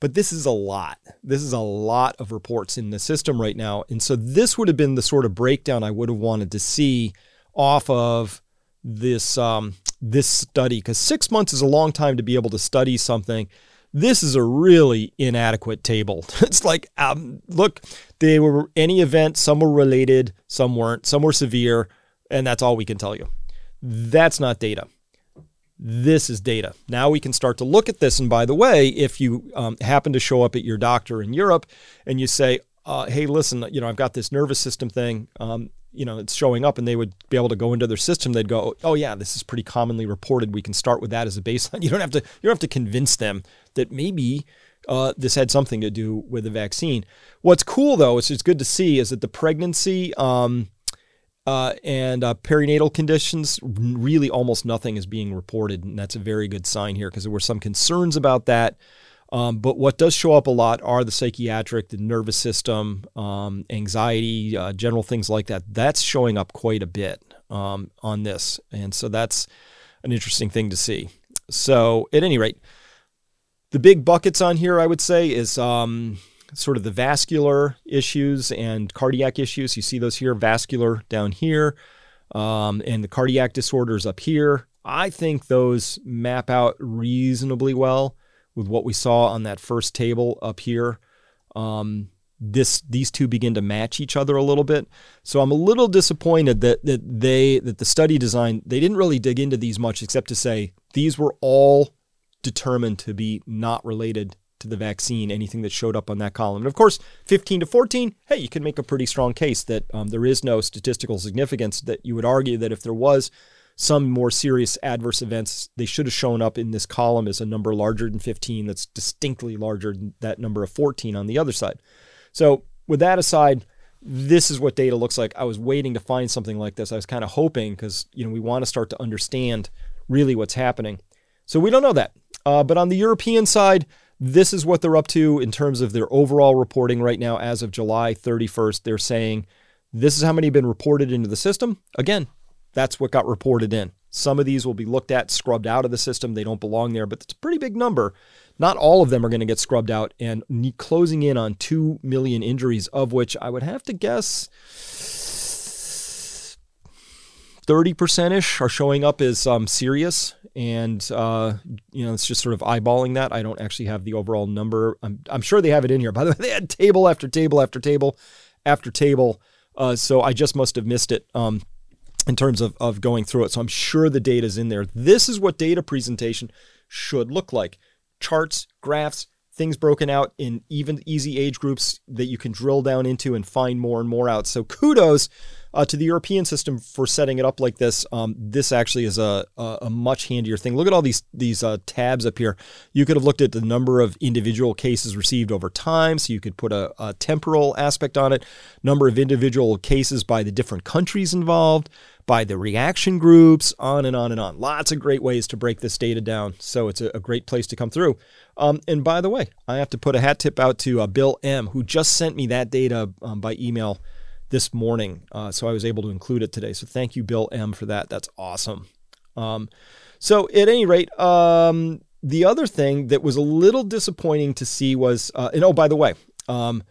[SPEAKER 1] but this is a lot. This is a lot of reports in the system right now, and so this would have been the sort of breakdown I would have wanted to see off of this um, this study because six months is a long time to be able to study something this is a really inadequate table. *laughs* It's like, um, look, they were any event, some were related, some weren't, some were severe, and that's all we can tell you. That's not data. This is data. Now we can start to look at this. And by the way, if you um, happen to show up at your doctor in Europe and you say, uh, hey, listen, you know, I've got this nervous system thing. Um, you know it's showing up and they would be able to go into their system they'd go oh yeah this is pretty commonly reported we can start with that as a baseline *laughs* you don't have to you don't have to convince them that maybe uh, this had something to do with the vaccine what's cool though is it's good to see is that the pregnancy um, uh, and uh, perinatal conditions really almost nothing is being reported and that's a very good sign here because there were some concerns about that um, but what does show up a lot are the psychiatric, the nervous system, um, anxiety, uh, general things like that. That's showing up quite a bit um, on this. And so that's an interesting thing to see. So, at any rate, the big buckets on here, I would say, is um, sort of the vascular issues and cardiac issues. You see those here, vascular down here, um, and the cardiac disorders up here. I think those map out reasonably well with what we saw on that first table up here. Um, this these two begin to match each other a little bit. So I'm a little disappointed that that they that the study design they didn't really dig into these much except to say these were all determined to be not related to the vaccine, anything that showed up on that column. And of course, 15 to 14, hey, you can make a pretty strong case that um, there is no statistical significance. That you would argue that if there was some more serious adverse events, they should have shown up in this column as a number larger than 15 that's distinctly larger than that number of 14 on the other side. So, with that aside, this is what data looks like. I was waiting to find something like this. I was kind of hoping because you know we want to start to understand really what's happening. So we don't know that. Uh, but on the European side, this is what they're up to in terms of their overall reporting right now. As of July 31st, they're saying this is how many have been reported into the system. Again, that's what got reported in. Some of these will be looked at, scrubbed out of the system. They don't belong there, but it's a pretty big number. Not all of them are going to get scrubbed out, and closing in on 2 million injuries, of which I would have to guess 30% ish are showing up as um, serious. And, uh, you know, it's just sort of eyeballing that. I don't actually have the overall number. I'm, I'm sure they have it in here. By the way, *laughs* they had table after table after table after table. Uh, so I just must have missed it. Um, in terms of, of going through it. So I'm sure the data is in there. This is what data presentation should look like charts, graphs, things broken out in even easy age groups that you can drill down into and find more and more out. So kudos uh, to the European system for setting it up like this. Um, this actually is a, a, a, much handier thing. Look at all these these uh, tabs up here. You could have looked at the number of individual cases received over time, so you could put a, a temporal aspect on it, number of individual cases by the different countries involved, by the reaction groups, on and on and on. Lots of great ways to break this data down. So it's a, a great place to come through. Um, and by the way, I have to put a hat tip out to uh, Bill M, who just sent me that data um, by email this morning. Uh, so I was able to include it today. So thank you, Bill M, for that. That's awesome. Um, so at any rate, um, the other thing that was a little disappointing to see was, uh, and oh, by the way, um,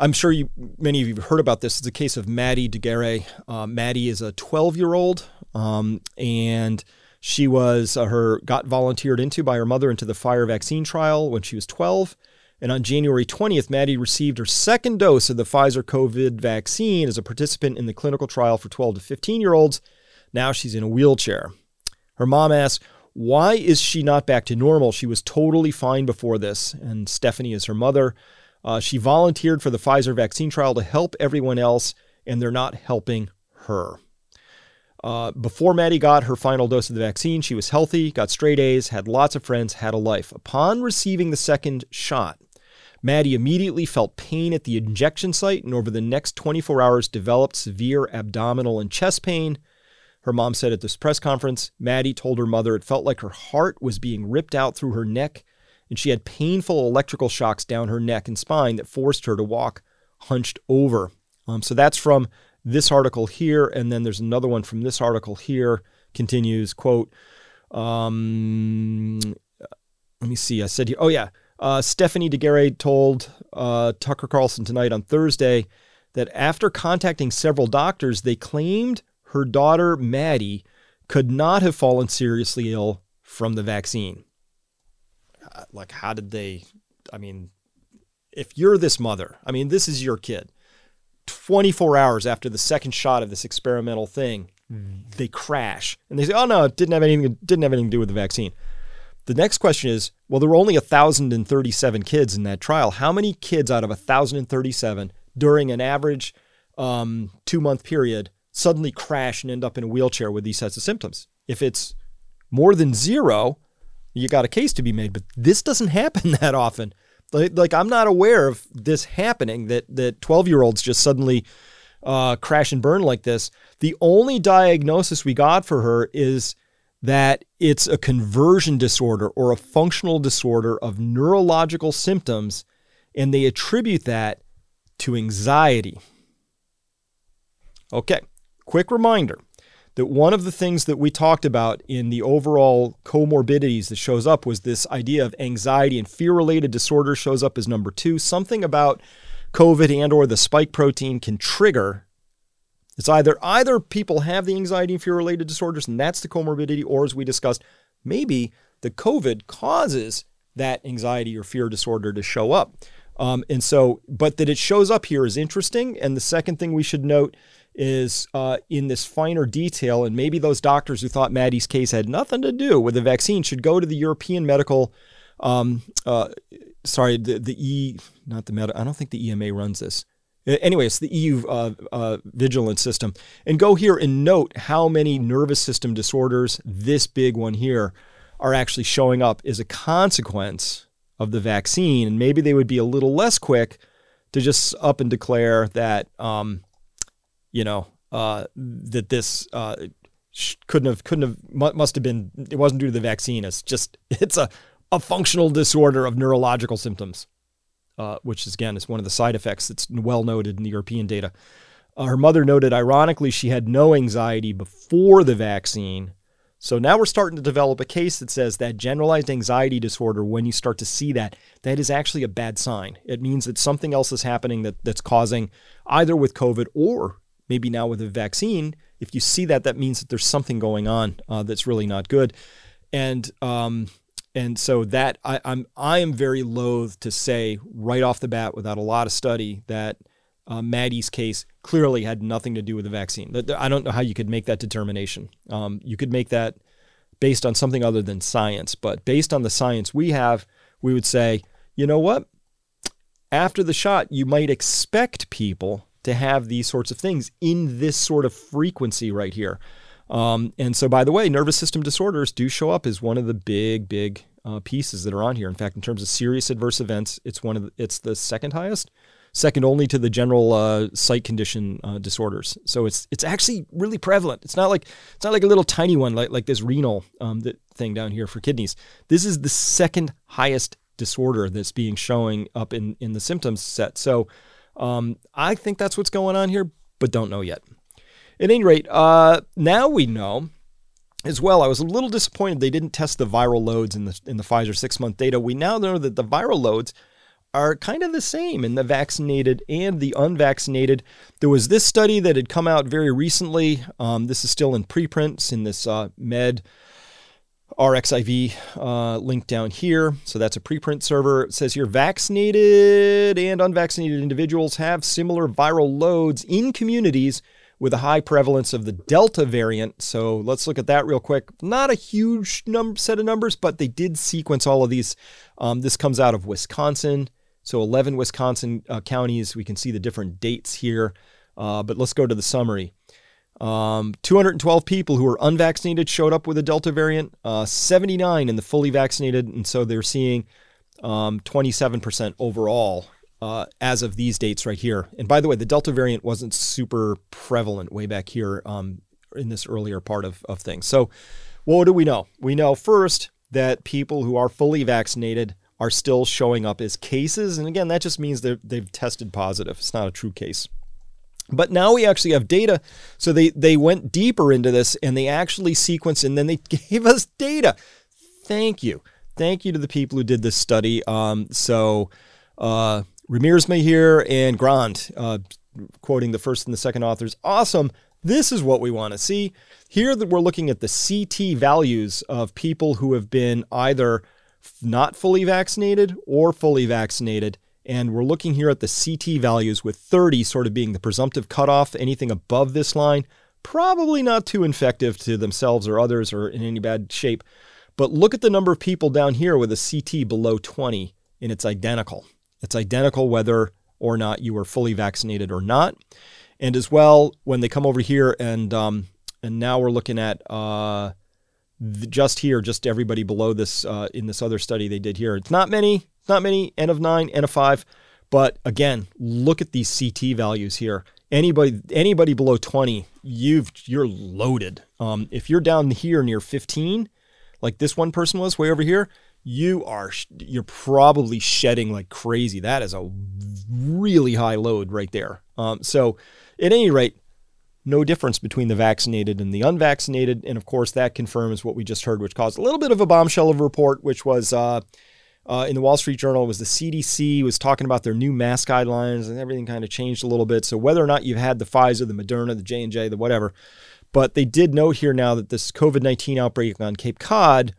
[SPEAKER 1] I'm sure you, many of you have heard about this. It's a case of Maddie de Garay. Uh, Maddie is a 12 year old, um, and she was uh, her got volunteered into by her mother into the fire vaccine trial when she was 12. And on January 20th, Maddie received her second dose of the Pfizer COVID vaccine as a participant in the clinical trial for 12 to 15 year olds. Now she's in a wheelchair. Her mom asks, Why is she not back to normal? She was totally fine before this. And Stephanie is her mother. Uh, she volunteered for the Pfizer vaccine trial to help everyone else, and they're not helping her. Uh, before Maddie got her final dose of the vaccine, she was healthy, got straight A's, had lots of friends, had a life. Upon receiving the second shot, Maddie immediately felt pain at the injection site and over the next 24 hours developed severe abdominal and chest pain. Her mom said at this press conference, Maddie told her mother it felt like her heart was being ripped out through her neck and she had painful electrical shocks down her neck and spine that forced her to walk hunched over. Um, so that's from this article here, and then there's another one from this article here. Continues quote. Um, let me see. I said here. Oh yeah, uh, Stephanie de Garay told uh, Tucker Carlson tonight on Thursday that after contacting several doctors, they claimed her daughter, Maddie, could not have fallen seriously ill from the vaccine. Uh, like, how did they? I mean, if you're this mother, I mean, this is your kid. 24 hours after the second shot of this experimental thing, they crash and they say, "Oh no, it didn't have anything didn't have anything to do with the vaccine." The next question is well, there were only 1,037 kids in that trial. How many kids out of 1,037 during an average um, two month period suddenly crash and end up in a wheelchair with these sets of symptoms? If it's more than zero, you got a case to be made, but this doesn't *laughs* happen that often. Like, like I'm not aware of this happening that that 12 year olds just suddenly uh, crash and burn like this. The only diagnosis we got for her is that it's a conversion disorder or a functional disorder of neurological symptoms, and they attribute that to anxiety. Okay, quick reminder that one of the things that we talked about in the overall comorbidities that shows up was this idea of anxiety and fear related disorder shows up as number 2 something about covid and or the spike protein can trigger it's either either people have the anxiety and fear related disorders and that's the comorbidity, or as we discussed, maybe the COVID causes that anxiety or fear disorder to show up. Um, and so, but that it shows up here is interesting. And the second thing we should note is uh, in this finer detail, and maybe those doctors who thought Maddie's case had nothing to do with the vaccine should go to the European Medical, um, uh, sorry, the, the E, not the Med, I don't think the EMA runs this. Anyway, it's the EU uh, uh, vigilance system. And go here and note how many nervous system disorders, this big one here, are actually showing up as a consequence of the vaccine. And maybe they would be a little less quick to just up and declare that, um, you know, uh, that this uh, couldn't have, couldn't have, must have been, it wasn't due to the vaccine. It's just, *laughs* it's a, a functional disorder of neurological symptoms uh, which is again is one of the side effects that's well noted in the European data. Uh, her mother noted, ironically, she had no anxiety before the vaccine. So now we're starting to develop a case that says that generalized anxiety disorder, when you start to see that, that is actually a bad sign. It means that something else is happening that, that's causing either with COVID or maybe now with a vaccine. If you see that, that means that there's something going on uh, that's really not good. And um, and so that I, I'm I am very loath to say right off the bat without a lot of study that uh, Maddie's case clearly had nothing to do with the vaccine. I don't know how you could make that determination. Um, you could make that based on something other than science, but based on the science we have, we would say, you know what? After the shot, you might expect people to have these sorts of things in this sort of frequency right here. Um, and so, by the way, nervous system disorders do show up as one of the big, big uh, pieces that are on here. In fact, in terms of serious adverse events, it's one of the, it's the second highest, second only to the general uh, site condition uh, disorders. So it's it's actually really prevalent. It's not like it's not like a little tiny one like like this renal um, thing down here for kidneys. This is the second highest disorder that's being showing up in in the symptoms set. So um, I think that's what's going on here, but don't know yet. At any rate, uh, now we know as well. I was a little disappointed they didn't test the viral loads in the in the Pfizer six month data. We now know that the viral loads are kind of the same in the vaccinated and the unvaccinated. There was this study that had come out very recently. Um, this is still in preprints in this uh, Med RXIV uh, link down here. So that's a preprint server. It says here vaccinated and unvaccinated individuals have similar viral loads in communities with a high prevalence of the Delta variant. So let's look at that real quick. Not a huge number, set of numbers, but they did sequence all of these. Um, this comes out of Wisconsin. So 11 Wisconsin uh, counties. We can see the different dates here. Uh, but let's go to the summary. Um, 212 people who were unvaccinated showed up with a Delta variant, uh, 79 in the fully vaccinated. And so they're seeing um, 27% overall uh, as of these dates right here. And by the way, the Delta variant wasn't super prevalent way back here um, in this earlier part of, of things. So, what do we know? We know first that people who are fully vaccinated are still showing up as cases. And again, that just means they've tested positive. It's not a true case. But now we actually have data. So they, they went deeper into this and they actually sequenced and then they *laughs* gave us data. Thank you. Thank you to the people who did this study. Um, so uh, Ramirez here and Grand, uh, quoting the first and the second authors, awesome. This is what we want to see. Here that we're looking at the CT values of people who have been either not fully vaccinated or fully vaccinated and we're looking here at the CT values with 30 sort of being the presumptive cutoff. Anything above this line, probably not too infective to themselves or others or in any bad shape. But look at the number of people down here with a CT below 20, and it's identical. It's identical whether or not you were fully vaccinated or not. And as well, when they come over here and um, and now we're looking at uh, just here, just everybody below this uh, in this other study they did here. It's not many, it's not many, N of nine, N of five. But again, look at these CT values here. Anybody anybody below 20, you've you're loaded. Um, if you're down here near 15, like this one person was way over here, you are you're probably shedding like crazy. That is a really high load right there. Um, so at any rate, no difference between the vaccinated and the unvaccinated. And of course, that confirms what we just heard, which caused a little bit of a bombshell of a report, which was uh, uh, in the Wall Street Journal was the CDC was talking about their new mask guidelines and everything kind of changed a little bit. So whether or not you've had the Pfizer, the Moderna, the J and J, the whatever, but they did note here now that this COVID nineteen outbreak on Cape Cod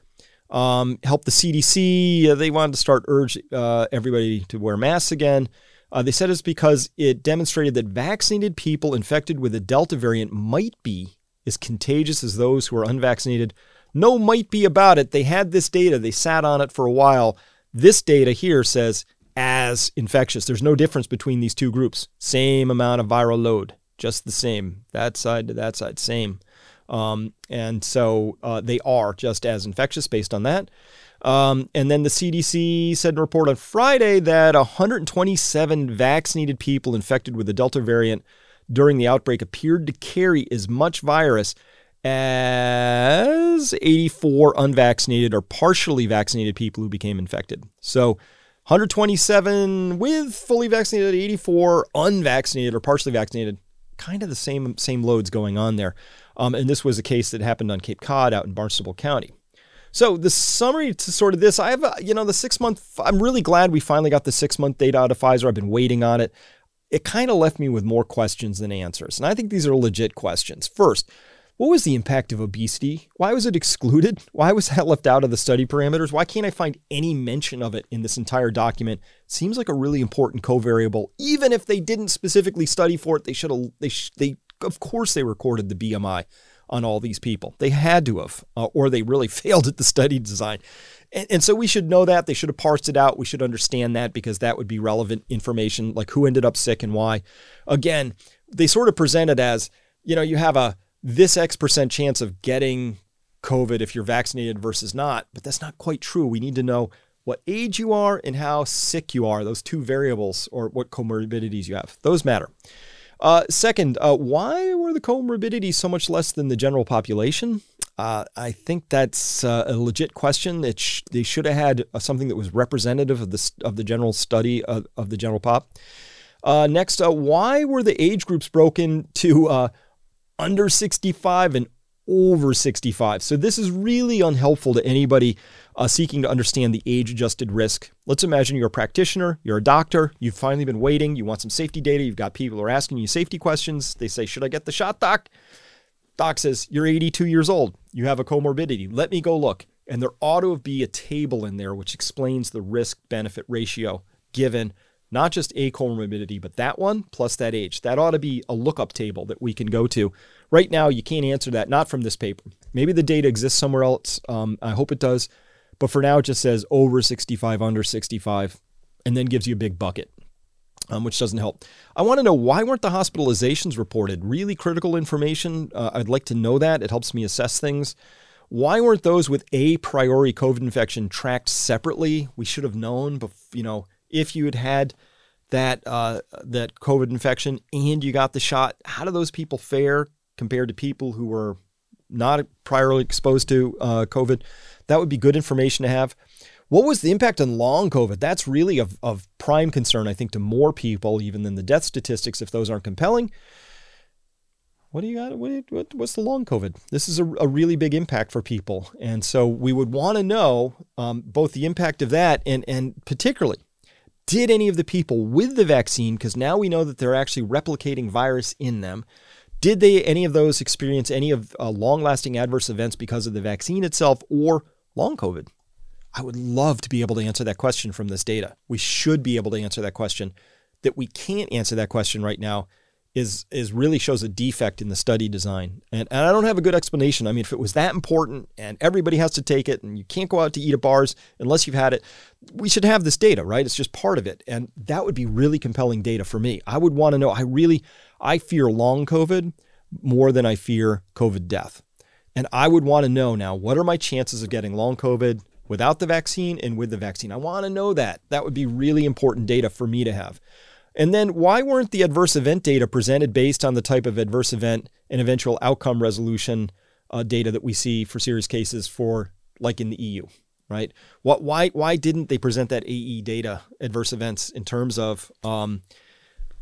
[SPEAKER 1] um, helped the CDC. Uh, they wanted to start urge uh, everybody to wear masks again. Uh, they said it's because it demonstrated that vaccinated people infected with the Delta variant might be as contagious as those who are unvaccinated. No might be about it. They had this data, they sat on it for a while. This data here says as infectious. There's no difference between these two groups. Same amount of viral load, just the same. That side to that side, same. Um, and so uh, they are just as infectious based on that. Um, and then the CDC said in a report on Friday that 127 vaccinated people infected with the Delta variant during the outbreak appeared to carry as much virus as 84 unvaccinated or partially vaccinated people who became infected. So 127 with fully vaccinated, 84 unvaccinated or partially vaccinated. Kind of the same same loads going on there. Um, and this was a case that happened on Cape Cod out in Barnstable County. So the summary to sort of this, I have, a, you know, the six month. I'm really glad we finally got the six month data out of Pfizer. I've been waiting on it. It kind of left me with more questions than answers, and I think these are legit questions. First, what was the impact of obesity? Why was it excluded? Why was that left out of the study parameters? Why can't I find any mention of it in this entire document? Seems like a really important covariable. Even if they didn't specifically study for it, they should have. They sh- they of course they recorded the BMI on all these people. They had to have, uh, or they really *laughs* failed at the study design. And, and, so we should know that. They should have parsed it out. We should understand that because that would be relevant information, like who ended up sick and why. Again, they sort of present it as, you know, you have a this X percent chance of getting COVID if you're vaccinated versus not, but that's not quite true. We need to know what age you are and how sick you are, those two variables, or what comorbidities you have. Those matter. Uh, second, uh, why were the comorbidities so much less than the general population? Uh, I think that's uh, a legit question. It sh- they should have had uh, something that was representative of the of the general study of, of the general pop. Uh, next, why were the age groups broken to under 65 and over 65. So this is really unhelpful to anybody uh, seeking to understand the age adjusted risk. Let's imagine you're a practitioner, you're a doctor, you've finally been waiting, you want some safety data, you've got people who are asking you safety questions. They say, Should I get the shot, doc? Doc says, You're 82 years old, you have a comorbidity. Let me go look. And there ought to be a table in there which explains the risk benefit ratio given not just a comorbidity, but that one plus that age. That ought to be a lookup table that we can go to. Right now, you can't answer that, not from this paper. Maybe the data exists somewhere else. Um, I hope it does. But for now, it just says over 65, under 65, and then gives you a big bucket, um, which doesn't help. I want to know why weren't the hospitalizations reported? Really critical information. Uh, I'd like to know that. It helps me assess things. Why weren't those with a priori COVID infection tracked separately? We should have known, you know, if you had had that uh, that COVID infection and you got the shot, how do those people fare compared to people who were not priorly exposed to uh, COVID? That would be good information to have. What was the impact on long COVID? That's really of, of prime concern, I think, to more people, even than the death statistics, if those aren't compelling. What do you got? What, what, what's the long COVID? This is a, a, really big impact for people. And so we would want to know um, both the impact of that and, and particularly did any of the people with the vaccine, because now we know that they're actually replicating virus in them, did they any of those experience any of uh, long-lasting adverse events because of the vaccine itself or long COVID? I would love to be able to answer that question from this data. We should be able to answer that question. That we can't answer that question right now is is really shows a defect in the study design. And, and I don't have a good explanation. I mean, if it was that important and everybody has to take it and you can't go out to eat at bars unless you've had it, we should have this data, right? It's just part of it. And that would be really compelling data for me. I would want to know, I really I fear long COVID more than I fear COVID death. And I would want to know now, what are my chances of getting long COVID without the vaccine and with the vaccine? I want to know that. That would be really important data for me to have. And then why weren't the adverse event data presented based on the type of adverse event and eventual outcome resolution uh, data that we see for serious cases for like in the EU, right? What why why didn't they present that AE data adverse events in terms of um,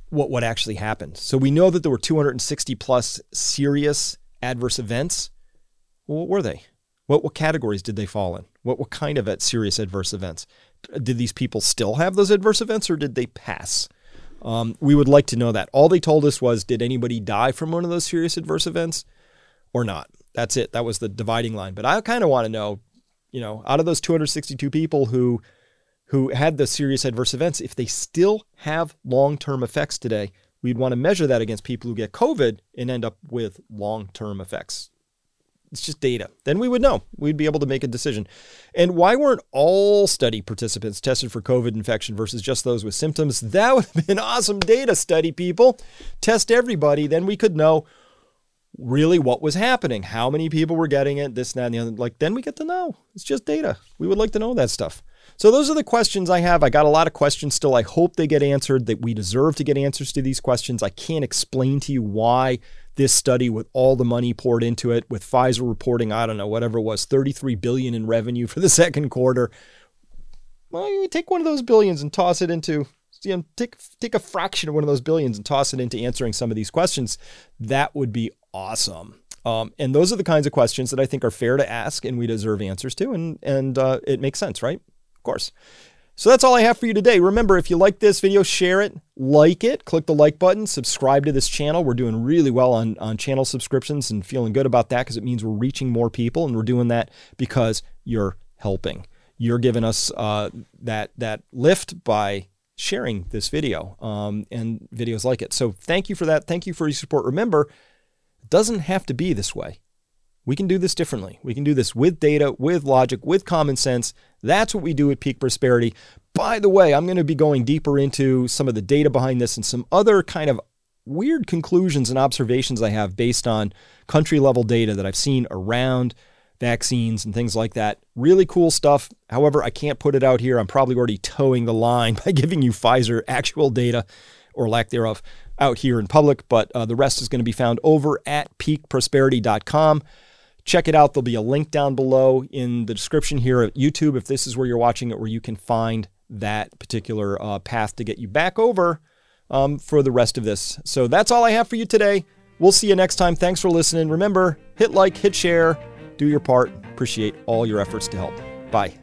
[SPEAKER 1] what what actually happened? So we know that there were 260 plus serious adverse events. Well, what were they? What what categories did they fall in? What what kind of at serious adverse events? Did these people still have those adverse events, or did they pass? Um, we would like to know that. All they told us was, did anybody die from one of those serious adverse events or not? That's it. That was the dividing line. But I kind of want to know, you know, out of those 262 people who who had the serious adverse events, if they still have long-term effects today, we'd want to measure that against people who get COVID and end up with long-term effects. It's just data. Then we would know. We'd be able to make a decision. And why weren't all study participants tested for COVID infection versus just those with symptoms? That would have been *laughs* awesome data study, people. Test everybody. Then we could know really what was happening, how many people were getting it, this, that, and the other. Like, then we get to know. It's just data. We would like to know that stuff. So those are the questions I have. I got a lot of questions still. I hope they get answered, that we deserve to get answers to these questions. I can't explain to you why this study with all the money poured into it, with Pfizer reporting, I don't know, whatever it was, 33 billion in revenue for the *laughs* second quarter. Well, you take one of those billions and toss it into you know, take take a fraction of one of those billions and toss it into answering some of these questions. That would be awesome. Um, and those are the kinds of questions that I think are fair to ask and we deserve answers to, and and uh, it makes sense, right? Of course. So that's all I have for you today. Remember, if you like this video, share it, like it, click the like button, subscribe to this channel. We're doing really well on, on channel subscriptions and feeling good about that because it means we're reaching more people and we're doing that because you're helping. You're giving us uh, that, that lift by sharing this video um, and videos like it. So thank you for that. Thank you for your support. Remember, it doesn't have to be this way. We can do this differently. We can do this with data, with logic, with common sense. That's what we do at Peak Prosperity. By the way, I'm going to be going deeper into some of the data behind this and some other kind of weird conclusions and observations I have based on country level data that I've seen around vaccines and things like that. Really cool stuff. However, I can't put it out here. I'm probably already toeing the line *laughs* by giving you Pfizer actual data or lack thereof out here in public, but uh, the rest is going to be found over at peakprosperity.com. Check it out. There'll be a link down below in the description here at YouTube if this is where you're watching it, where you can find that particular uh, path to get you back over um, for the rest of this. So that's all I have for you today. We'll see you next time. Thanks for listening. Remember, hit like, hit share, do your part. Appreciate all your efforts to help. Bye.